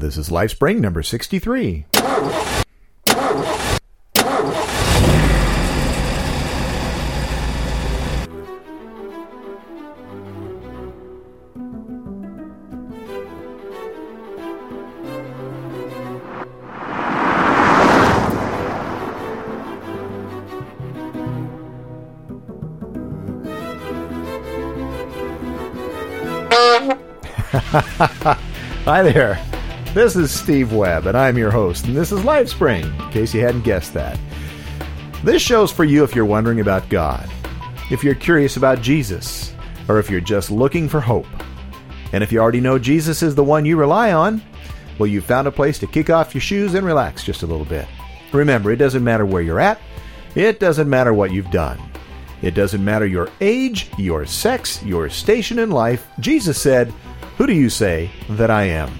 This is LifeSpring number 63. Hi there. This is Steve Webb, and I'm your host, and this is LifeSpring, in case you hadn't guessed that. This show's for you if you're wondering about God, if you're curious about Jesus, or if you're just looking for hope. And if you already know Jesus is the one you rely on, well, you've found a place to kick off your shoes and relax just a little bit. Remember, it doesn't matter where you're at, it doesn't matter what you've done. It doesn't matter your age, your sex, your station in life. Jesus said, who do you say that I am?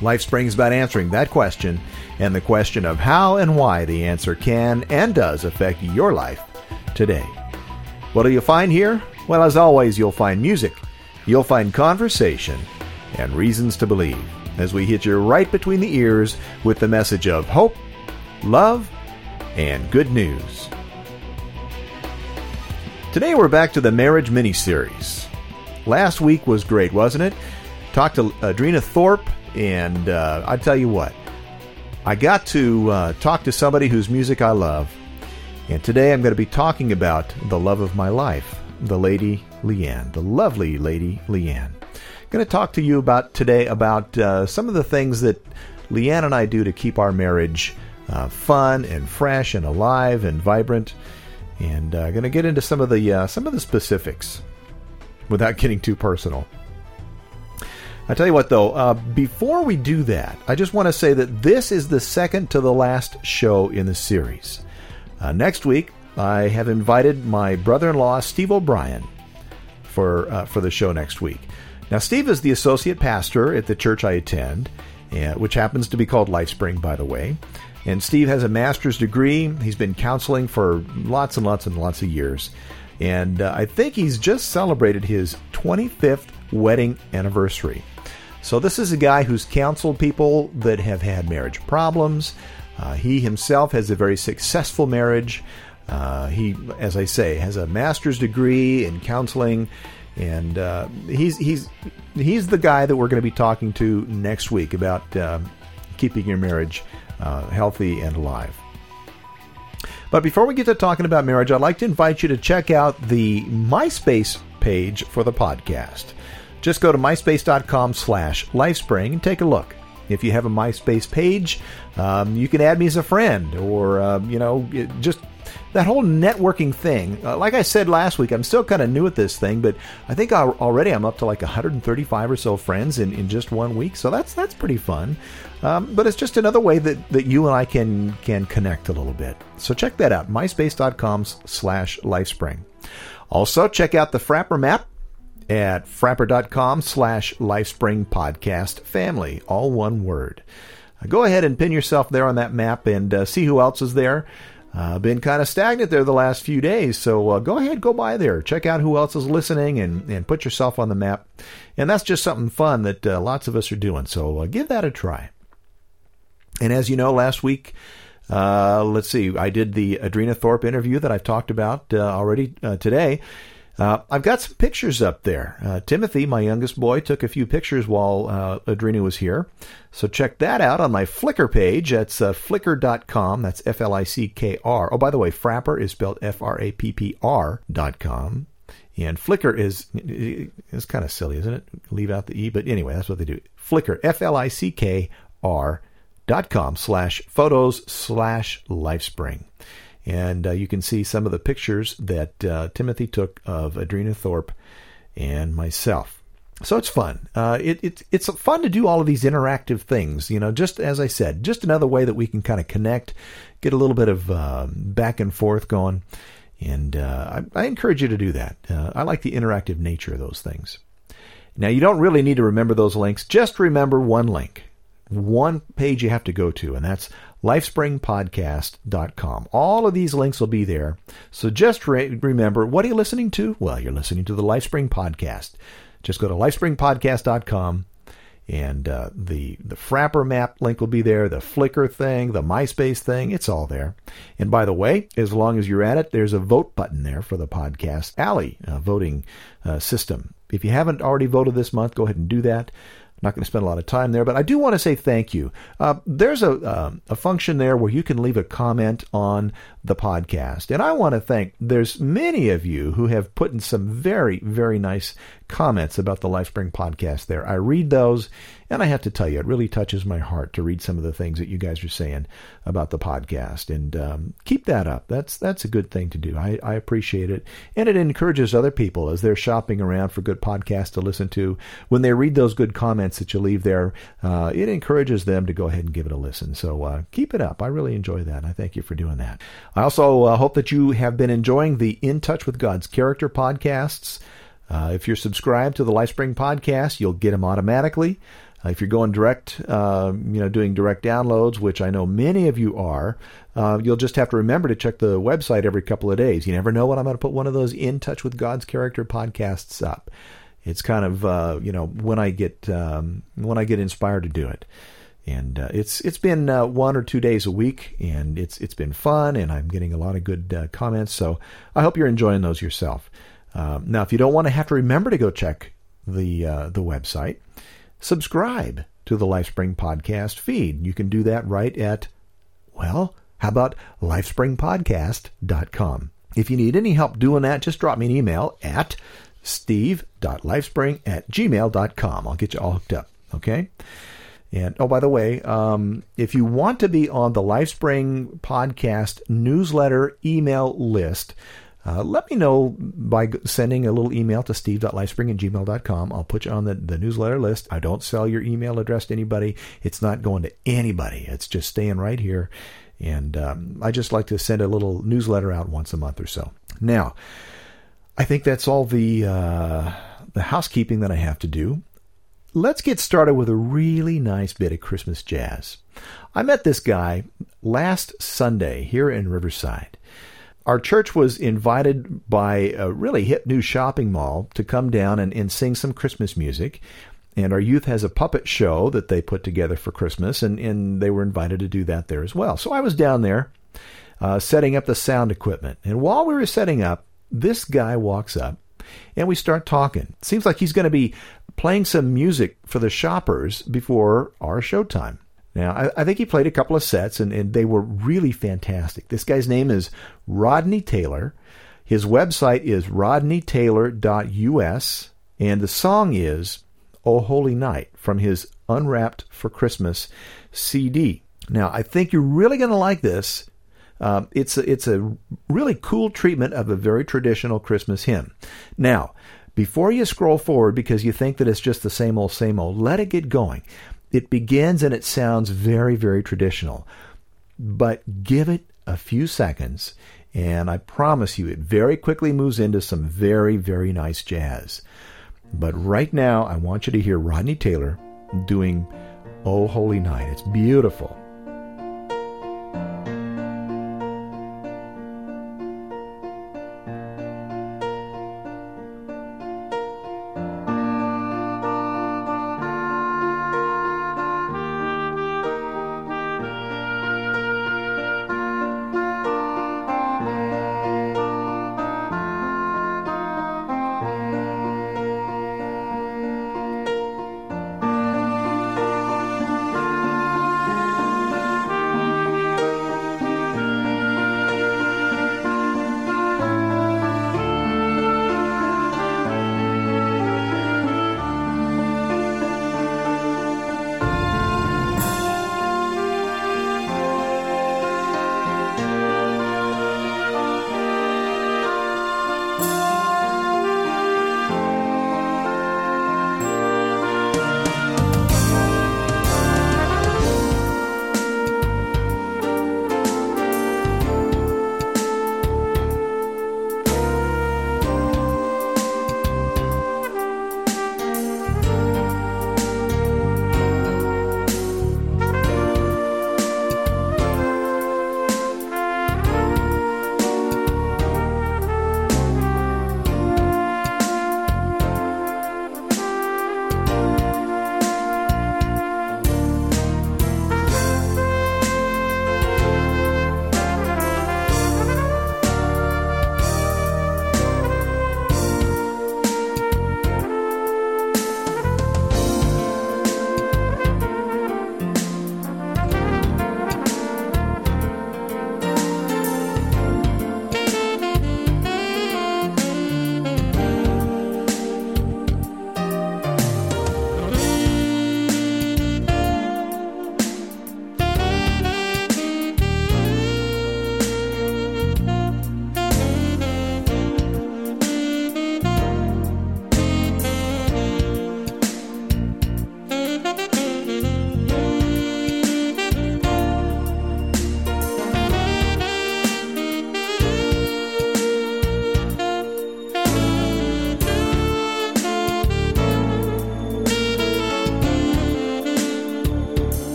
LifeSpring's about answering that question and the question of how and why the answer can and does affect your life today. What do you find here? Well, as always, you'll find music, you'll find conversation, and reasons to believe as we hit you right between the ears with the message of hope, love, and good news. Today we're back to the Marriage Mini Series. Last week was great, wasn't it? Talked to Adrena Thorpe, and uh, I tell you what, I got to uh, talk to somebody whose music I love. And today I'm going to be talking about the love of my life, the lady LeeAnn, the lovely lady LeeAnn. I'm going to talk to you about today about uh, some of the things that LeeAnn and I do to keep our marriage uh, fun and fresh and alive and vibrant. And I'm uh, going to get into some of the uh, some of the specifics without getting too personal. I tell you what, though, uh, before we do that, I just want to say that this is the second to the last show in the series. Uh, next week, I have invited my brother-in-law Steve O'Brien for uh, for the show next week. Now, Steve is the associate pastor at the church I attend, which happens to be called LifeSpring, by the way. And Steve has a master's degree. He's been counseling for lots and lots and lots of years. And uh, I think he's just celebrated his 25th wedding anniversary. So, this is a guy who's counseled people that have had marriage problems. Uh, he himself has a very successful marriage. Uh, he, as I say, has a master's degree in counseling, and uh, he's he's he's the guy that we're going to be talking to next week about uh, keeping your marriage uh, healthy and alive. But before we get to talking about marriage, I'd like to invite you to check out the MySpace page for the podcast. Just go to myspace.com slash lifespring and take a look. If you have a MySpace page, um, you can add me as a friend or, uh, you know, just that whole networking thing. Uh, like I said last week, I'm still kind of new at this thing, but I think I, already I'm up to like 135 or so friends in, in just one week. So that's that's pretty fun. Um, but it's just another way that, that you and I can can connect a little bit. So check that out, myspace.com slash lifespring. Also, check out the Frappr map at frappr.com slash lifespring podcast family, all one word. Uh, go ahead and pin yourself there on that map and uh, see who else is there. Uh, been kind of stagnant there the last few days, so uh, go ahead, go by there, check out who else is listening, and, and put yourself on the map. And that's just something fun that uh, lots of us are doing, so uh, give that a try. And as you know, last week, let's see, I did the Adrena Thorpe interview that I've talked about already today. Uh, I've got some pictures up there. Uh, Timothy, my youngest boy, took a few pictures while uh, Adrena was here. So check that out on my Flickr page. That's flickr.com. That's F L I C K R. Oh, by the way, Frappr is spelled F R A P P R dot com. And Flickr is it's kind of silly, isn't it? Leave out the E, but anyway, that's what they do. Flickr, F L I C K R dot com slash photos slash lifespring. And uh, you can see some of the pictures that uh, Timothy took of Adrena Thorpe and myself. So it's fun. Uh, it, it, it's fun to do all of these interactive things. You know, just as I said, just another way that we can kind of connect, get a little bit of um, back and forth going. And uh, I, I, encourage you to do that. Uh, I like the interactive nature of those things. Now, you don't really need to remember those links. Just remember one link one page you have to go to, and that's lifespringpodcast.com. All of these links will be there. So just re- remember, what are you listening to? Well, you're listening to the Lifespring Podcast. Just go to lifespringpodcast.com And uh, the the Frappr map link will be there, the Flickr thing, the MySpace thing, it's all there. And by the way, as long as you're at it, there's a vote button there for the podcast Alley uh, voting uh, system. If you haven't already voted this month, go ahead and do that. Not going to spend a lot of time there, but I do want to say thank you. Uh, there's a uh, a function there where you can leave a comment on the podcast, and I want to thank. There's many of you who have put in some very very nice comments about the LifeSpring podcast. There, I read those, and I have to tell you, it really touches my heart to read some of the things that you guys are saying about the podcast, and um, keep that up. That's that's a good thing to do. I, I appreciate it, and it encourages other people as they're shopping around for good podcasts to listen to. When they read those good comments that you leave there, uh, it encourages them to go ahead and give it a listen. So uh, keep it up. I really enjoy that. I thank you for doing that. I also uh, hope that you have been enjoying the In Touch with God's Character podcasts. Uh, if you're subscribed to the LifeSpring podcast, you'll get them automatically. Uh, if you're going direct, uh, you know, doing direct downloads, which I know many of you are, uh, you'll just have to remember to check the website every couple of days. You never know when I'm going to put one of those In Touch with God's Character podcasts up. It's kind of uh, you know when I get um, when I get inspired to do it and uh, it's it's been uh, one or two days a week, and it's it's been fun, and I'm getting a lot of good comments. So I hope you're enjoying those yourself. Now, if you don't want to have to remember to go check the the website, subscribe to the LifeSpring podcast feed. You can do that right at well, how about lifespringpodcast.com. If you need any help doing that, just drop me an email at steve.lifespring at gmail.com. I'll get you all hooked up. Okay? And oh, by the way, um, if you want to be on the LifeSpring podcast newsletter email list, uh, let me know by sending a little email to steve.lifespring at gmail.com. I'll put you on the, the newsletter list. I don't sell your email address to anybody. It's not going to anybody. It's just staying right here. And um, I just like to send a little newsletter out once a month or so. Now, I think that's all the uh, the housekeeping that I have to do let's get started with a really nice bit of Christmas jazz. I met this guy last Sunday here in Riverside. Our church was invited by a really hip new shopping mall to come down and, and sing some Christmas music. And our youth has a puppet show that they put together for Christmas, and, and they were invited to do that there as well. So I was down there uh, setting up the sound equipment. And while we were setting up, this guy walks up and we start talking. Seems like he's going to be playing some music for the shoppers before our showtime. Now, I, I, think he played a couple of sets, and, and they were really fantastic. This guy's name is Rodney Taylor. His website is rodneytaylor.us, and the song is Oh Holy Night from his Unwrapped for Christmas CD. Now, I think you're really going to like this. Um, it's a, it's a really cool treatment of a very traditional Christmas hymn. Now, before you scroll forward because you think that it's just the same old, same old, let it get going. It begins and it sounds very, very traditional. But give it a few seconds, and I promise you, it very quickly moves into some very, very nice jazz. But right now, I want you to hear Rodney Taylor doing Oh Holy Night. It's beautiful.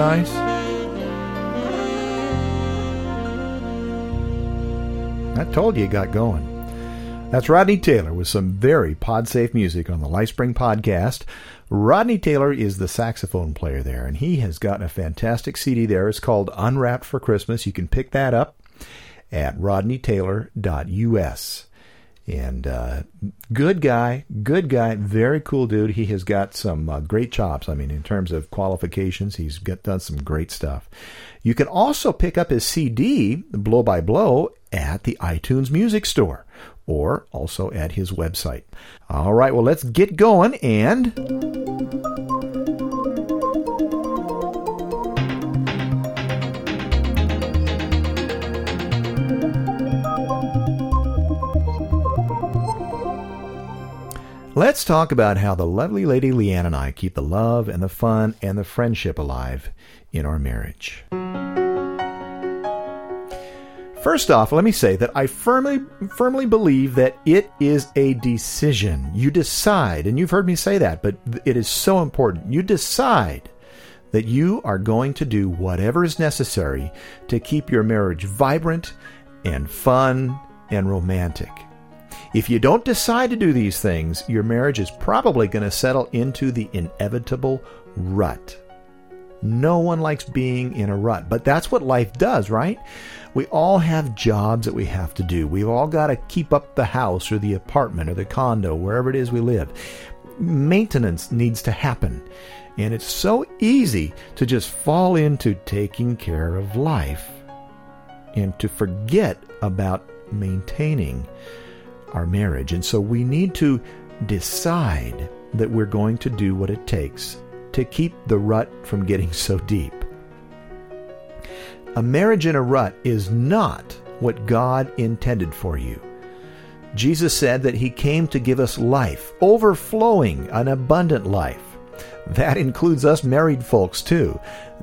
Nice? I told you it got going. That's Rodney Taylor with some very pod safe music on the Lifespring podcast. Rodney Taylor is the saxophone player there, and he has got a fantastic CD there. It's called Unwrapped for Christmas. You can pick that up at rodneytaylor.us. And uh, good guy, good guy, very cool dude. He has got some uh, great chops. I mean, in terms of qualifications, he's got, done some great stuff. You can also pick up his CD, Blow by Blow, at the iTunes Music Store or also at his website. All right, well, let's get going and. Let's talk about how the lovely lady LeeAnn and I keep the love and the fun and the friendship alive in our marriage. First off, let me say that I firmly firmly believe that it is a decision. You decide, and you've heard me say that, but it is so important. You decide that you are going to do whatever is necessary to keep your marriage vibrant and fun and romantic. If you don't decide to do these things, your marriage is probably going to settle into the inevitable rut. No one likes being in a rut, but that's what life does, right? We all have jobs that we have to do. We've all got to keep up the house or the apartment or the condo, wherever it is we live. Maintenance needs to happen. And it's so easy to just fall into taking care of life and to forget about maintaining our marriage. And so we need to decide that we're going to do what it takes to keep the rut from getting so deep. A marriage in a rut is not what God intended for you. Jesus said that He came to give us life, overflowing, an abundant life. That includes us married folks too.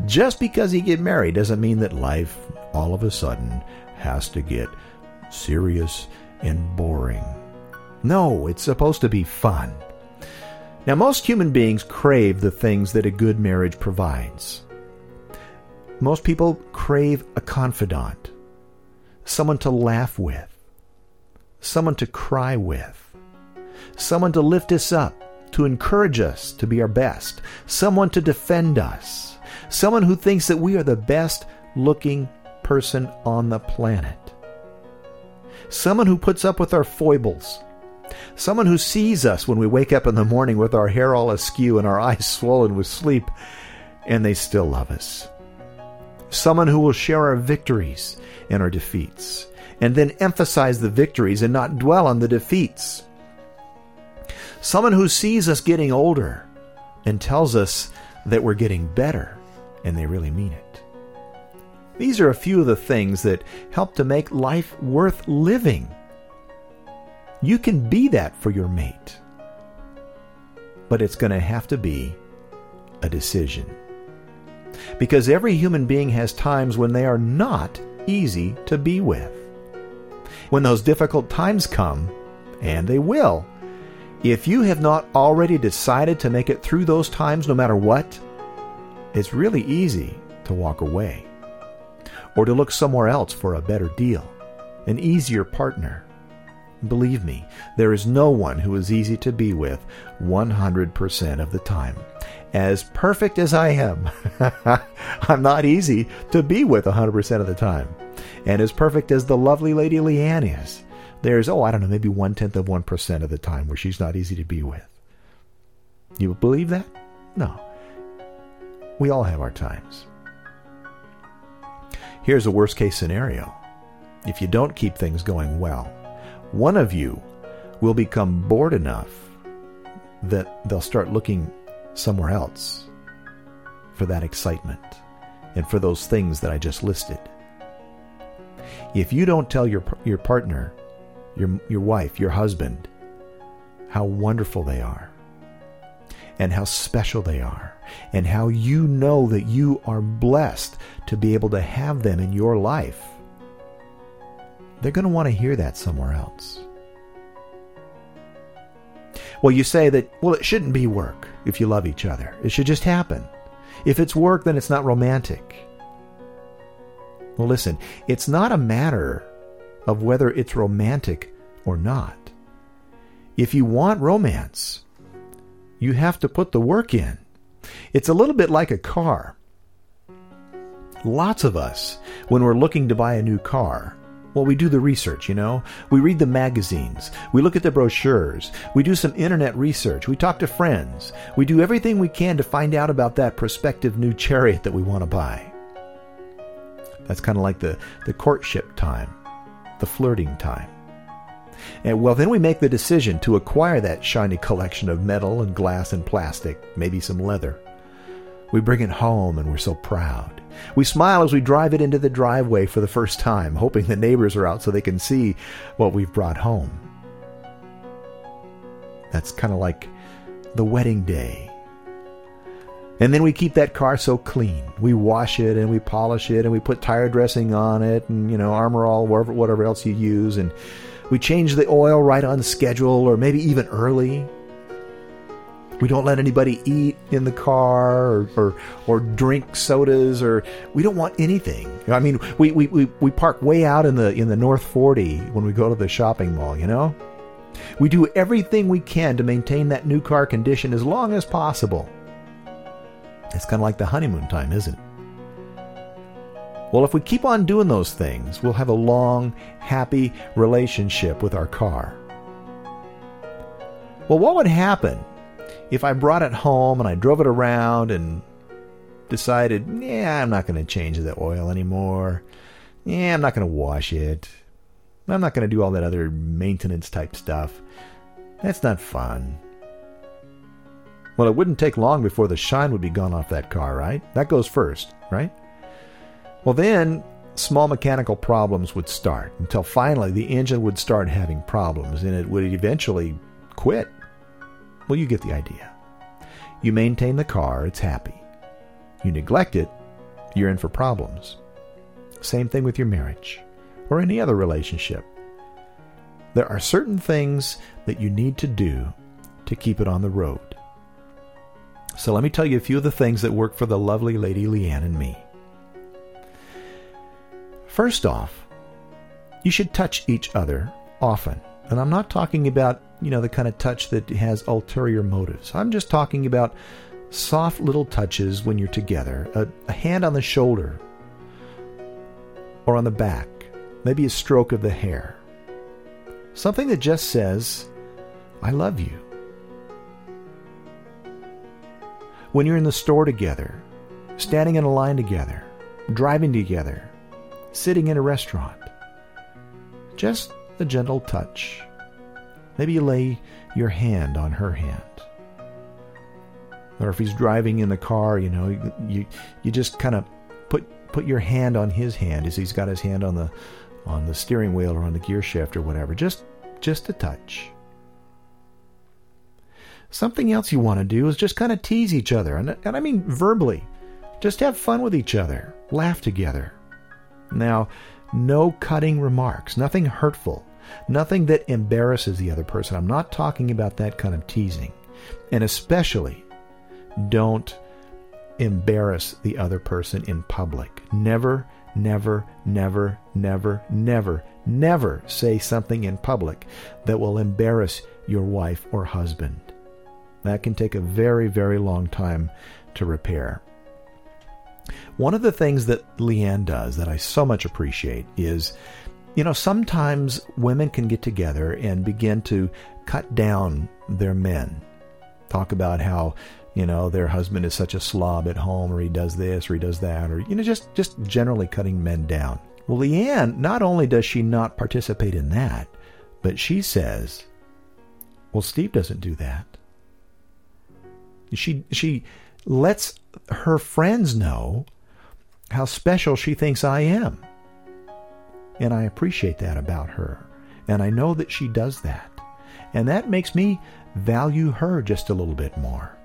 Just because you get married doesn't mean that life all of a sudden has to get serious and boring. No, it's supposed to be fun. Now, most human beings crave the things that a good marriage provides. Most people crave a confidant, someone to laugh with, someone to cry with, someone to lift us up, to encourage us to be our best, someone to defend us, someone who thinks that we are the best looking person on the planet, someone who puts up with our foibles, someone who sees us when we wake up in the morning with our hair all askew and our eyes swollen with sleep, and they still love us someone who will share our victories and our defeats, and then emphasize the victories and not dwell on the defeats. Someone who sees us getting older and tells us that we're getting better, and they really mean it. These are a few of the things that help to make life worth living. You can be that for your mate, but it's going to have to be a decision because every human being has times when they are not easy to be with. When those difficult times come, and they will, if you have not already decided to make it through those times no matter what, it's really easy to walk away or to look somewhere else for a better deal, an easier partner. Believe me, there is no one who is easy to be with 100% of the time as perfect as I am, I'm not easy to be with 100% of the time. And as perfect as the lovely lady LeeAnn is, there's, oh, I don't know, maybe one tenth of 1% of the time where she's not easy to be with. You believe that? No. We all have our times. Here's a worst case scenario. If you don't keep things going well, one of you will become bored enough that they'll start looking somewhere else for that excitement and for those things that I just listed. If you don't tell your your partner, your your wife, your husband how wonderful they are and how special they are and how you know that you are blessed to be able to have them in your life, they're going to want to hear that somewhere else. Well, you say that, well, it shouldn't be work if you love each other. It should just happen. If it's work, then it's not romantic. Well, listen, it's not a matter of whether it's romantic or not. If you want romance, you have to put the work in. It's a little bit like a car. Lots of us, when we're looking to buy a new car, well, we do the research, you know? We read the magazines. We look at the brochures. We do some internet research. We talk to friends. We do everything we can to find out about that prospective new chariot that we want to buy. That's kind of like the, the courtship time, the flirting time. And well, then we make the decision to acquire that shiny collection of metal and glass and plastic, maybe some leather. We bring it home and we're so proud. We smile as we drive it into the driveway for the first time, hoping the neighbors are out so they can see what we've brought home. That's kind of like the wedding day. And then we keep that car so clean. We wash it and we polish it and we put tire dressing on it and, you know, Armor All, whatever, whatever else you use. And we change the oil right on schedule or maybe even early. We don't let anybody eat in the car or, or, or, drink sodas or we don't want anything. I mean, we, we, we, we park way out in the in the North 40 when we go to the shopping mall, you know? We do everything we can to maintain that new car condition as long as possible. It's kind of like the honeymoon time, isn't it? Well, if we keep on doing those things, we'll have a long, happy relationship with our car. Well, what would happen if I brought it home and I drove it around and decided, yeah, I'm not going to change the oil anymore. Yeah, I'm not going to wash it. I'm not going to do all that other maintenance type stuff. That's not fun. Well, it wouldn't take long before the shine would be gone off that car, right? That goes first, right? Well, then small mechanical problems would start until finally the engine would start having problems and it would eventually quit. Well, you get the idea. You maintain the car, it's happy. You neglect it, you're in for problems. Same thing with your marriage or any other relationship. There are certain things that you need to do to keep it on the road. So let me tell you a few of the things that work for the lovely Lady LeeAnn and me. First off, you should touch each other often. And I'm not talking about, you know, the kind of touch that has ulterior motives. I'm just talking about soft little touches when you're together. A, a hand on the shoulder or on the back, maybe a stroke of the hair. Something that just says, I love you. when you're in the store together, standing in a line together, driving together, sitting in a restaurant. Just a gentle touch. Maybe you lay your hand on her hand. Or if he's driving in the car, you know, you you just kind of put put your hand on his hand as he's got his hand on the on the steering wheel or on the gear shift or whatever. Just just a touch. Something else you want to do is just kind of tease each other, and, and I mean verbally. Just have fun with each other, laugh together. Now, no cutting remarks, nothing hurtful, nothing that embarrasses the other person. I'm not talking about that kind of teasing. And especially, don't embarrass the other person in public. Never, never, never, never, never, never say something in public that will embarrass your wife or husband. That can take a very, very long time to repair. One of the things that LeeAnn does that I so much appreciate is, you know, sometimes women can get together and begin to cut down their men. Talk about how, you know, their husband is such a slob at home or he does this or he does that or, you know, just, just generally cutting men down. Well, LeeAnn, not only does she not participate in that, but she says, well, Steve doesn't do that. She she lets her friends know how special she thinks I am. And I appreciate that about her. And I know that she does that. And that makes me value her just a little bit more.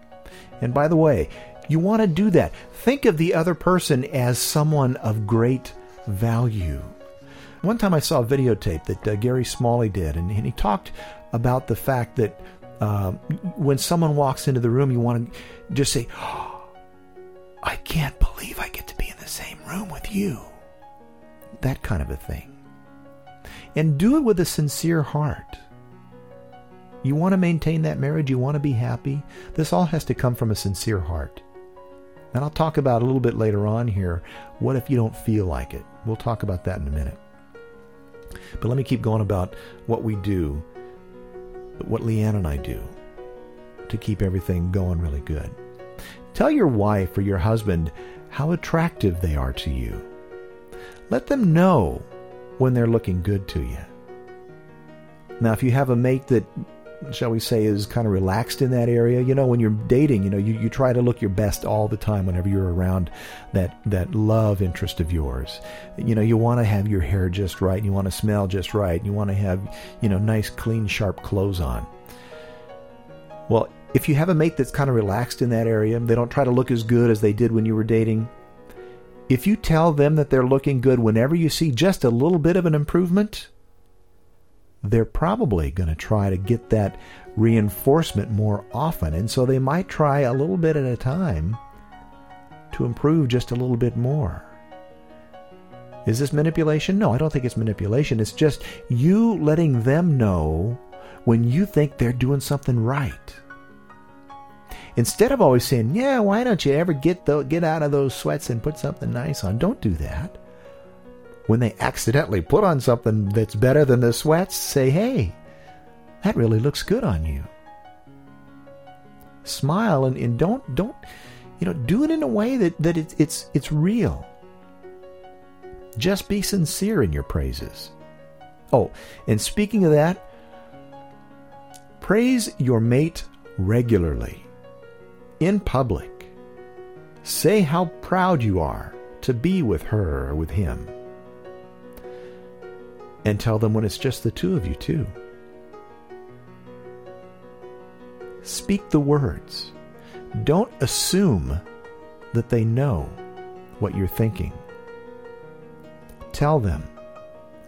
And by the way, you want to do that. Think of the other person as someone of great value. One time I saw a videotape that uh, Gary Smalley did, and, and he talked about the fact that uh, when someone walks into the room, you want to just say, I can't believe I get to be in the same room with you. That kind of a thing. And do it with a sincere heart. You want to maintain that marriage, you want to be happy. This all has to come from a sincere heart. And I'll talk about a little bit later on here what if you don't feel like it? We'll talk about that in a minute. But let me keep going about what we do, what LeeAnn and I do to keep everything going really good. Tell your wife or your husband how attractive they are to you. Let them know when they're looking good to you. Now, if you have a mate that shall we say, is kind of relaxed in that area. You know, when you're dating, you know, you, you try to look your best all the time whenever you're around that that love interest of yours. You know, you want to have your hair just right, and you want to smell just right, and you want to have, you know, nice, clean, sharp clothes on. Well, if you have a mate that's kind of relaxed in that area, they don't try to look as good as they did when you were dating. If you tell them that they're looking good whenever you see just a little bit of an improvement, they're probably going to try to get that reinforcement more often. And so they might try a little bit at a time to improve just a little bit more. Is this manipulation? No, I don't think it's manipulation. It's just you letting them know when you think they're doing something right. Instead of always saying, "Yeah, why don't you ever get the, get out of those sweats and put something nice on?" Don't do that when they accidentally put on something that's better than the sweats, say, hey, that really looks good on you. Smile and, and don't don't you know do it in a way that, that it's it's it's real. Just be sincere in your praises. Oh, and speaking of that, praise your mate regularly in public. Say how proud you are to be with her or with him. And tell them when it's just the two of you, too. Speak the words. Don't assume that they know what you're thinking. Tell them,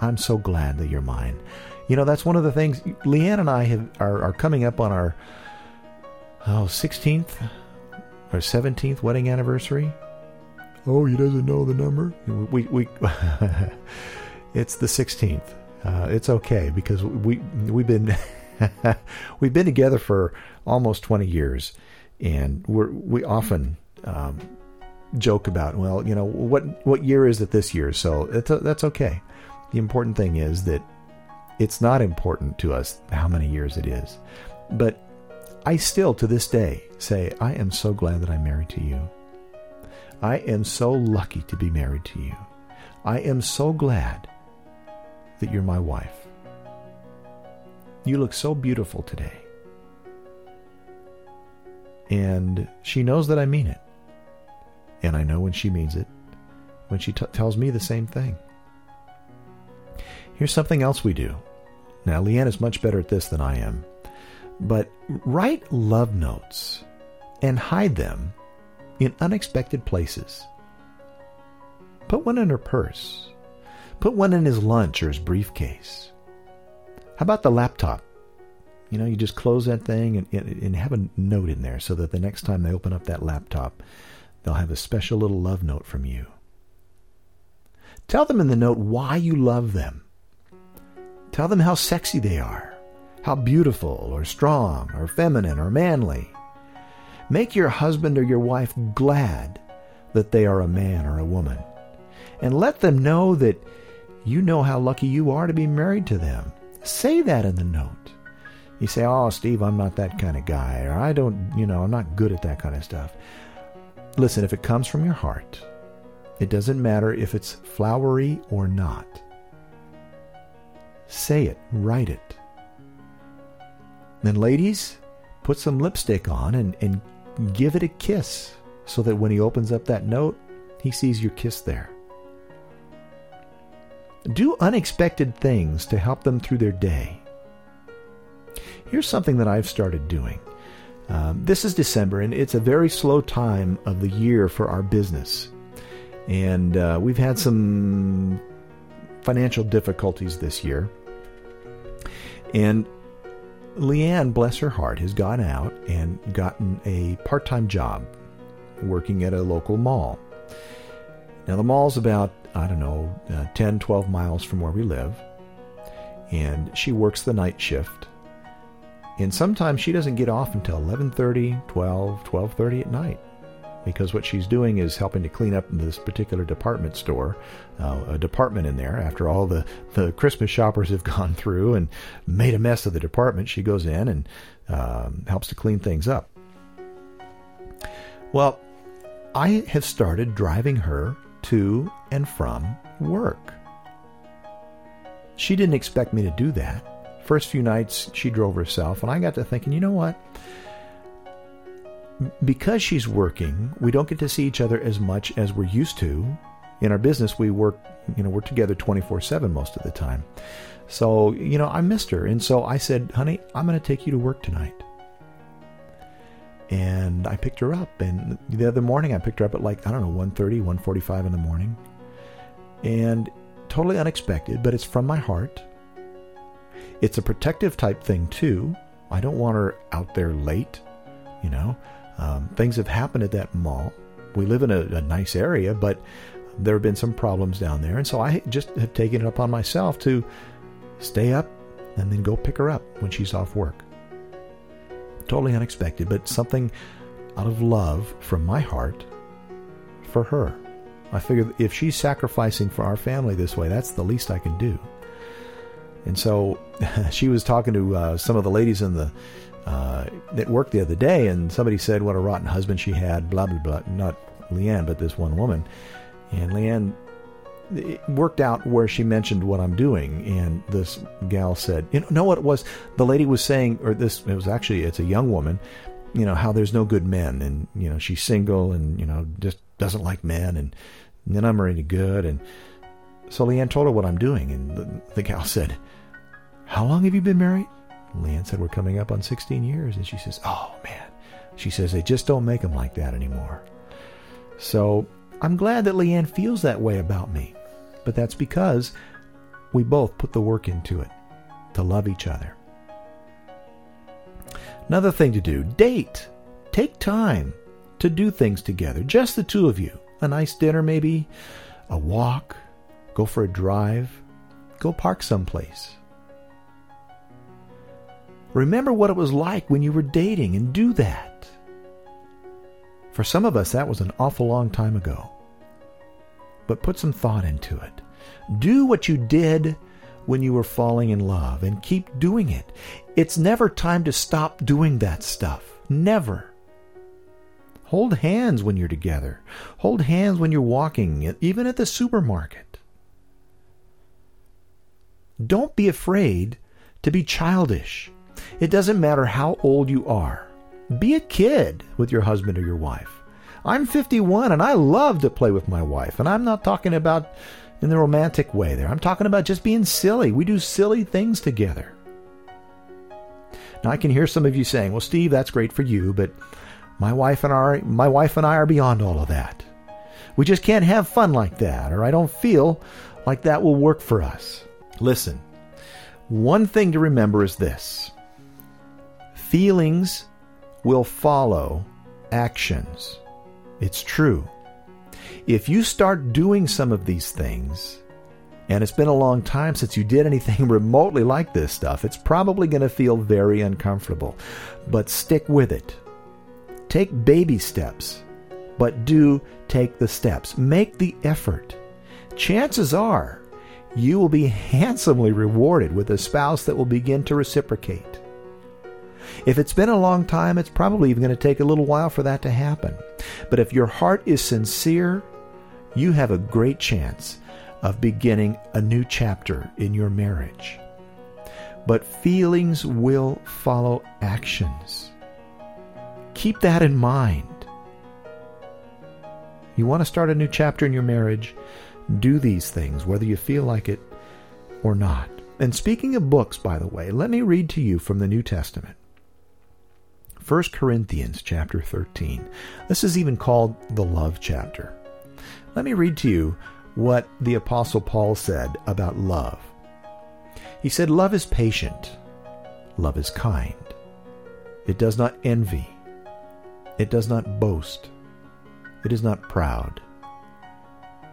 I'm so glad that you're mine. You know, that's one of the things LeeAnn and I have, are, are coming up on our oh, 16th or 17th wedding anniversary. Oh, he doesn't know the number? We, we It's the 16th. Uh, it's okay because we we've been we've been together for almost 20 years, and we we often um, joke about well, you know, what what year is it this year? So a, that's okay. The important thing is that it's not important to us how many years it is, but I still to this day say I am so glad that I'm married to you. I am so lucky to be married to you. I am so glad that you're my wife. You look so beautiful today. And she knows that I mean it. And I know when she means it, when she t- tells me the same thing. Here's something else we do. Now, LeeAnn is much better at this than I am. But write love notes and hide them in unexpected places. Put one in her purse Put one in his lunch or his briefcase. How about the laptop? You know, you just close that thing and, and have a note in there so that the next time they open up that laptop, they'll have a special little love note from you. Tell them in the note why you love them. Tell them how sexy they are, how beautiful or strong or feminine or manly. Make your husband or your wife glad that they are a man or a woman. And let them know that you know how lucky you are to be married to them. Say that in the note. You say, Oh, Steve, I'm not that kind of guy, or I don't, you know, I'm not good at that kind of stuff. Listen, if it comes from your heart, it doesn't matter if it's flowery or not. Say it, write it. Then, ladies, put some lipstick on and, and give it a kiss so that when he opens up that note, he sees your kiss there. Do unexpected things to help them through their day. Here's something that I've started doing. Um, this is December, and it's a very slow time of the year for our business. And uh, we've had some financial difficulties this year. And LeeAnn, bless her heart, has gone out and gotten a part time job working at a local mall. Now, the mall's about, I don't know, uh, 10, 12 miles from where we live. And she works the night shift. And sometimes she doesn't get off until 11:30, 12, 12:30 at night because what she's doing is helping to clean up this particular department store, uh, a department in there. After all the, the Christmas shoppers have gone through and made a mess of the department, she goes in and um, helps to clean things up. Well, I have started driving her to and from work. She didn't expect me to do that. First few nights, she drove herself, and I got to thinking, you know what? because she's working, we don't get to see each other as much as we're used to. In our business, we work, you know, we're together 24 7 most of the time. So, you know, I missed her. And so I said, honey, I'm going to take you to work tonight. And I picked her up. And the other morning, I picked her up at like, I don't know, 1.30, 1.45 in the morning. And totally unexpected, but it's from my heart. It's a protective type thing, too. I don't want her out there late, you know. Um, things have happened at that mall. We live in a, a nice area, but there have been some problems down there. And so I just have taken it upon myself to stay up and then go pick her up when she's off work. Totally unexpected, but something out of love from my heart for her. I figured if she's sacrificing for our family this way, that's the least I can do. And so she was talking to uh, some of the ladies in the uh, at work the other day, and somebody said what a rotten husband she had. Blah blah blah. Not LeeAnn, but this one woman. And LeeAnn it worked out where she mentioned what I'm doing, and this gal said, "You know, what it was? The lady was saying, or this it was actually it's a young woman, you know how there's no good men, and you know she's single, and you know just doesn't like men, and, and then I'm really good, and so LeeAnn told her what I'm doing, and the, the gal said, "How long have you been married?" LeeAnn said, We're coming up on 16 years. And she says, Oh, man. She says, They just don't make them like that anymore. So I'm glad that LeeAnn feels that way about me. But that's because we both put the work into it to love each other. Another thing to do date. Take time to do things together, just the two of you. A nice dinner, maybe, a walk, go for a drive, go park someplace. Remember what it was like when you were dating and do that. For some of us, that was an awful long time ago. But put some thought into it. Do what you did when you were falling in love and keep doing it. It's never time to stop doing that stuff. Never. Hold hands when you're together. Hold hands when you're walking, even at the supermarket. Don't be afraid to be childish. It doesn't matter how old you are. Be a kid with your husband or your wife. I'm 51 and I love to play with my wife. And I'm not talking about in the romantic way there. I'm talking about just being silly. We do silly things together. Now I can hear some of you saying, "Well, Steve, that's great for you, but my wife and I my wife and I are beyond all of that. We just can't have fun like that, or I don't feel like that will work for us." Listen. One thing to remember is this. Feelings will follow actions. It's true. If you start doing some of these things, and it's been a long time since you did anything remotely like this stuff, it's probably going to feel very uncomfortable. But stick with it. Take baby steps, but do take the steps. Make the effort. Chances are you will be handsomely rewarded with a spouse that will begin to reciprocate. If it's been a long time, it's probably even going to take a little while for that to happen. But if your heart is sincere, you have a great chance of beginning a new chapter in your marriage. But feelings will follow actions. Keep that in mind. You want to start a new chapter in your marriage? Do these things, whether you feel like it or not. And speaking of books, by the way, let me read to you from the New Testament. 1 Corinthians chapter 13. This is even called the love chapter. Let me read to you what the Apostle Paul said about love. He said, Love is patient, love is kind. It does not envy, it does not boast, It is not proud.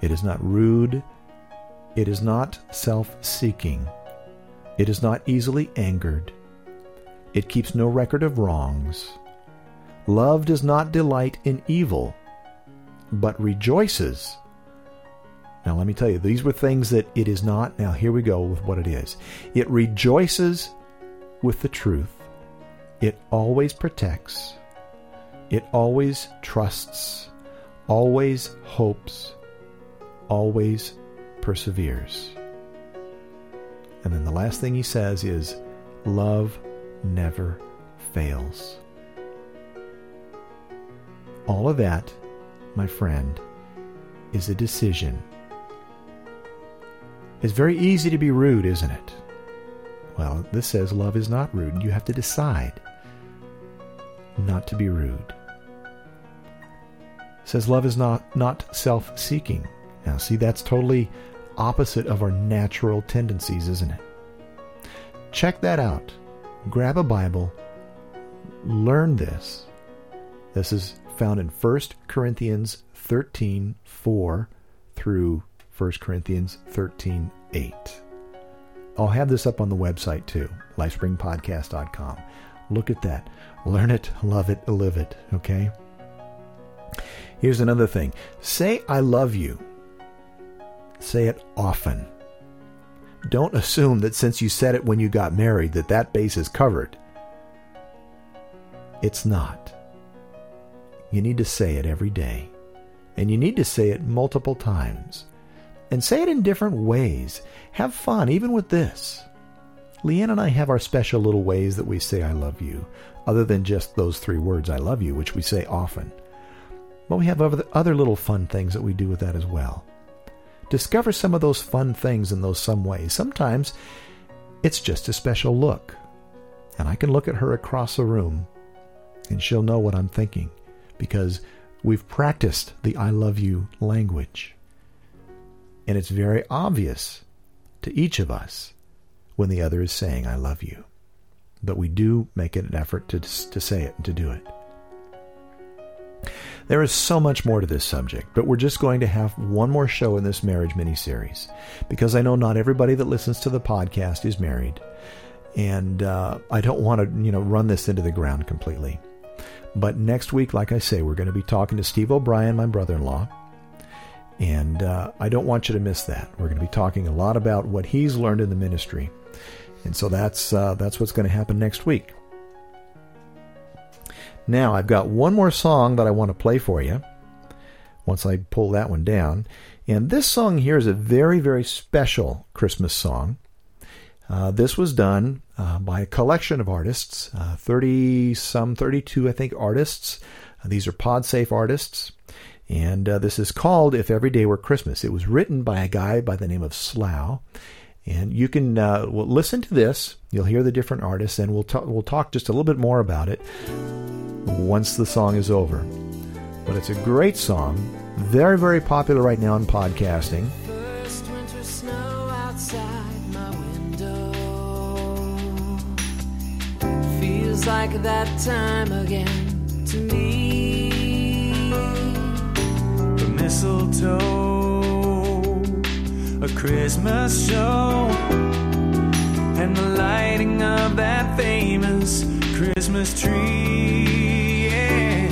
It is not rude. It is not self seeking. It is not easily angered. It keeps no record of wrongs. Love does not delight in evil, but rejoices. Now, let me tell you, these were things that it is not. Now, here we go with what it is it rejoices with the truth, it always protects, it always trusts, always hopes, always perseveres. And then the last thing he says is, love never fails. All of that, my friend, is a decision. It's very easy to be rude, isn't it? Well, this says love is not rude. You have to decide not to be rude. It says love is not, not self seeking. Now, see, that's totally opposite of our natural tendencies, isn't it? Check that out. Grab a Bible, learn this. This is found in 1 Corinthians 13 4 through 1 Corinthians 13 8. I'll have this up on the website too, lifespringpodcast.com. Look at that. Learn it, love it, live it, okay? Here's another thing say, I love you. Say it often. Don't assume that since you said it when you got married that that base is covered. It's not. You need to say it every day. And you need to say it multiple times. And say it in different ways. Have fun, even with this. LeeAnn and I have our special little ways that we say I love you, other than just those three words, I love you, which we say often. But we have other, other little fun things that we do with that as well. Discover some of those fun things in those some ways. Sometimes it's just a special look. And I can look at her across the room and she'll know what I'm thinking because we've practiced the I love you language. And it's very obvious to each of us when the other is saying I love you. But we do make an effort to, to say it and to do it. There is so much more to this subject, but we're just going to have one more show in this marriage mini series because I know not everybody that listens to the podcast is married, and uh, I don't want to you know run this into the ground completely. But next week, like I say, we're going to be talking to Steve O'Brien, my brother-in-law, and uh, I don't want you to miss that. We're going to be talking a lot about what he's learned in the ministry, and so that's uh, that's what's going to happen next week. Now, I've got one more song that I want to play for you once I pull that one down. And this song here is a very, very special Christmas song. Uh, this was done uh, by a collection of artists, uh, 30 some, 32, I think, artists. Uh, these are PodSafe artists. And uh, this is called If Every Day Were Christmas. It was written by a guy by the name of Slough. And you can uh, well, listen to this. You'll hear the different artists, and we'll, talk, we'll talk just a little bit more about it once the song is over. But it's a great song, very, very popular right now in podcasting. Feels like that time again to me. The mistletoe, a Christmas show, and the lighting of that famous Christmas tree. Yeah.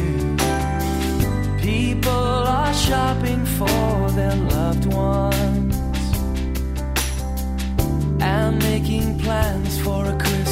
People are shopping for their loved ones and making plans for a Christmas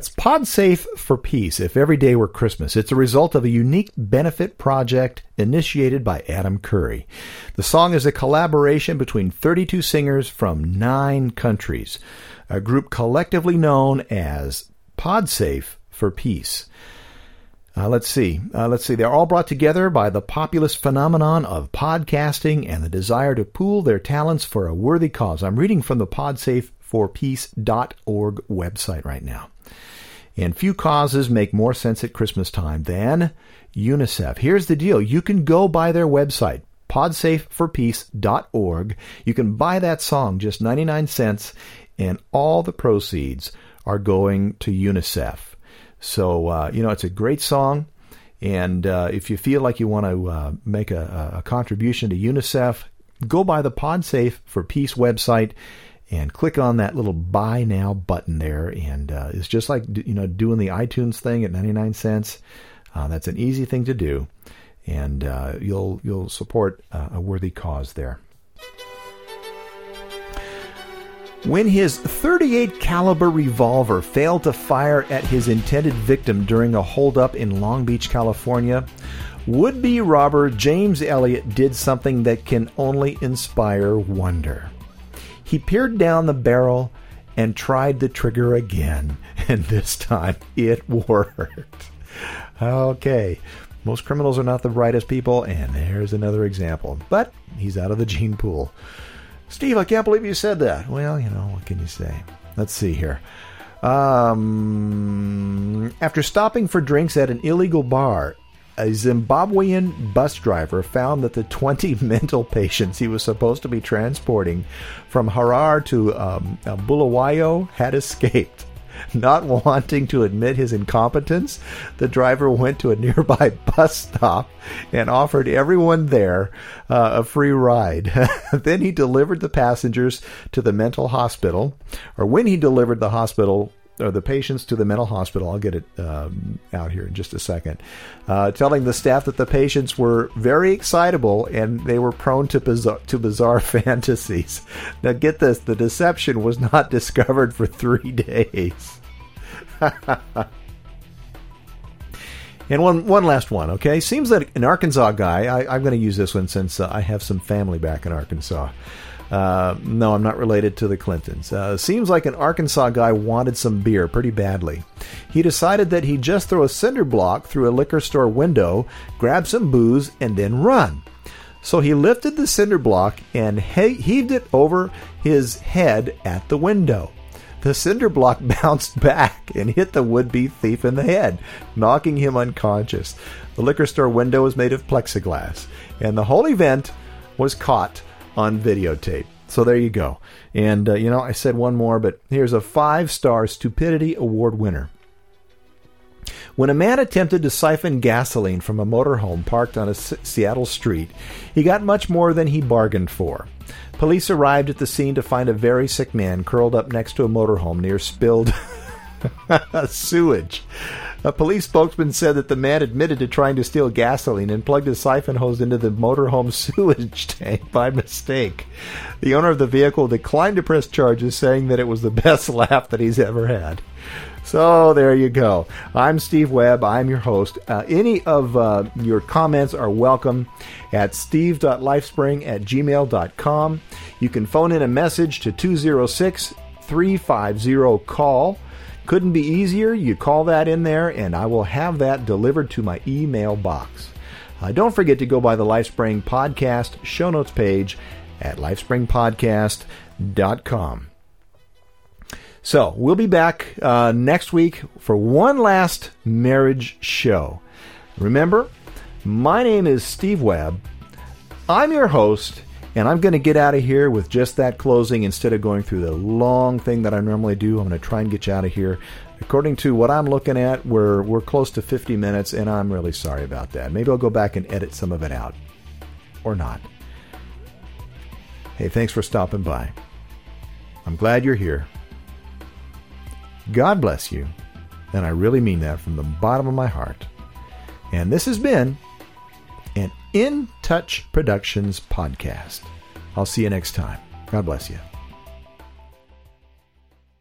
that's PodSafe for Peace. If every day were Christmas, it's a result of a unique benefit project initiated by Adam Curry. The song is a collaboration between 32 singers from nine countries, a group collectively known as PodSafe for Peace. Uh, let's see. Uh, let's see. They're all brought together by the populist phenomenon of podcasting and the desire to pool their talents for a worthy cause. I'm reading from the podsafeforpeace.org website right now. And few causes make more sense at Christmas time than UNICEF. Here's the deal you can go by their website, podsafeforpeace.org. You can buy that song, just 99 cents, and all the proceeds are going to UNICEF. So, uh, you know, it's a great song. And uh, if you feel like you want to uh, make a, a contribution to UNICEF, go by the PodSafe for Peace website and click on that little buy now button there. And uh, it's just like, you know, doing the iTunes thing at 99 cents. Uh, that's an easy thing to do. And uh, you'll, you'll support uh, a worthy cause there. When his 38 caliber revolver failed to fire at his intended victim during a holdup in Long Beach, California, would-be robber James Elliott did something that can only inspire wonder. He peered down the barrel and tried the trigger again, and this time it worked. Okay, most criminals are not the brightest people, and there's another example. But he's out of the gene pool. Steve, I can't believe you said that. Well, you know, what can you say? Let's see here. Um, after stopping for drinks at an illegal bar, a Zimbabwean bus driver found that the 20 mental patients he was supposed to be transporting from Harare to um, uh, Bulawayo had escaped. Not wanting to admit his incompetence, the driver went to a nearby bus stop and offered everyone there uh, a free ride. then he delivered the passengers to the mental hospital, or when he delivered the hospital or the patients to the mental hospital. I'll get it um, out here in just a second. Uh, telling the staff that the patients were very excitable and they were prone to bizarre, to bizarre fantasies. Now, get this: the deception was not discovered for three days. And one one last one, okay? Seems that an Arkansas guy. I, I'm going to use this one since uh, I have some family back in Arkansas. Uh, no, I'm not related to the Clintons. Uh, seems like an Arkansas guy wanted some beer pretty badly. He decided that he'd just throw a cinder block through a liquor store window, grab some booze, and then run. So he lifted the cinder block and he- heaved it over his head at the window. The cinder block bounced back and hit the would be thief in the head, knocking him unconscious. The liquor store window was made of plexiglass, and the whole event was caught on videotape. So there you go. And, uh, you know, I said one more, but here's a five star Stupidity Award winner. When a man attempted to siphon gasoline from a motorhome parked on a S- Seattle street, he got much more than he bargained for. Police arrived at the scene to find a very sick man curled up next to a motorhome near spilled sewage. A police spokesman said that the man admitted to trying to steal gasoline and plugged his siphon hose into the motorhome sewage tank by mistake. The owner of the vehicle declined to press charges, saying that it was the best laugh that he's ever had. So there you go. I'm Steve Webb. I'm your host. Uh, any of uh, your comments are welcome at steve.lifespring at gmail.com. You can phone in a message to 206 350 call. Couldn't be easier. You call that in there, and I will have that delivered to my email box. Uh, don't forget to go by the Lifespring Podcast show notes page at lifespringpodcast.com. So we'll be back uh, next week for one last marriage show. Remember, my name is Steve Webb. I'm your host, and I'm going to get out of here with just that closing instead of going through the long thing that I normally do. I'm going to try and get you out of here. According to what I'm looking at, we're we're close to 50 minutes, and I'm really sorry about that. Maybe I'll go back and edit some of it out, or not. Hey, thanks for stopping by. I'm glad you're here. God bless you, and I really mean that from the bottom of my heart. And this has been In Touch Productions podcast. I'll see you next time. God bless you.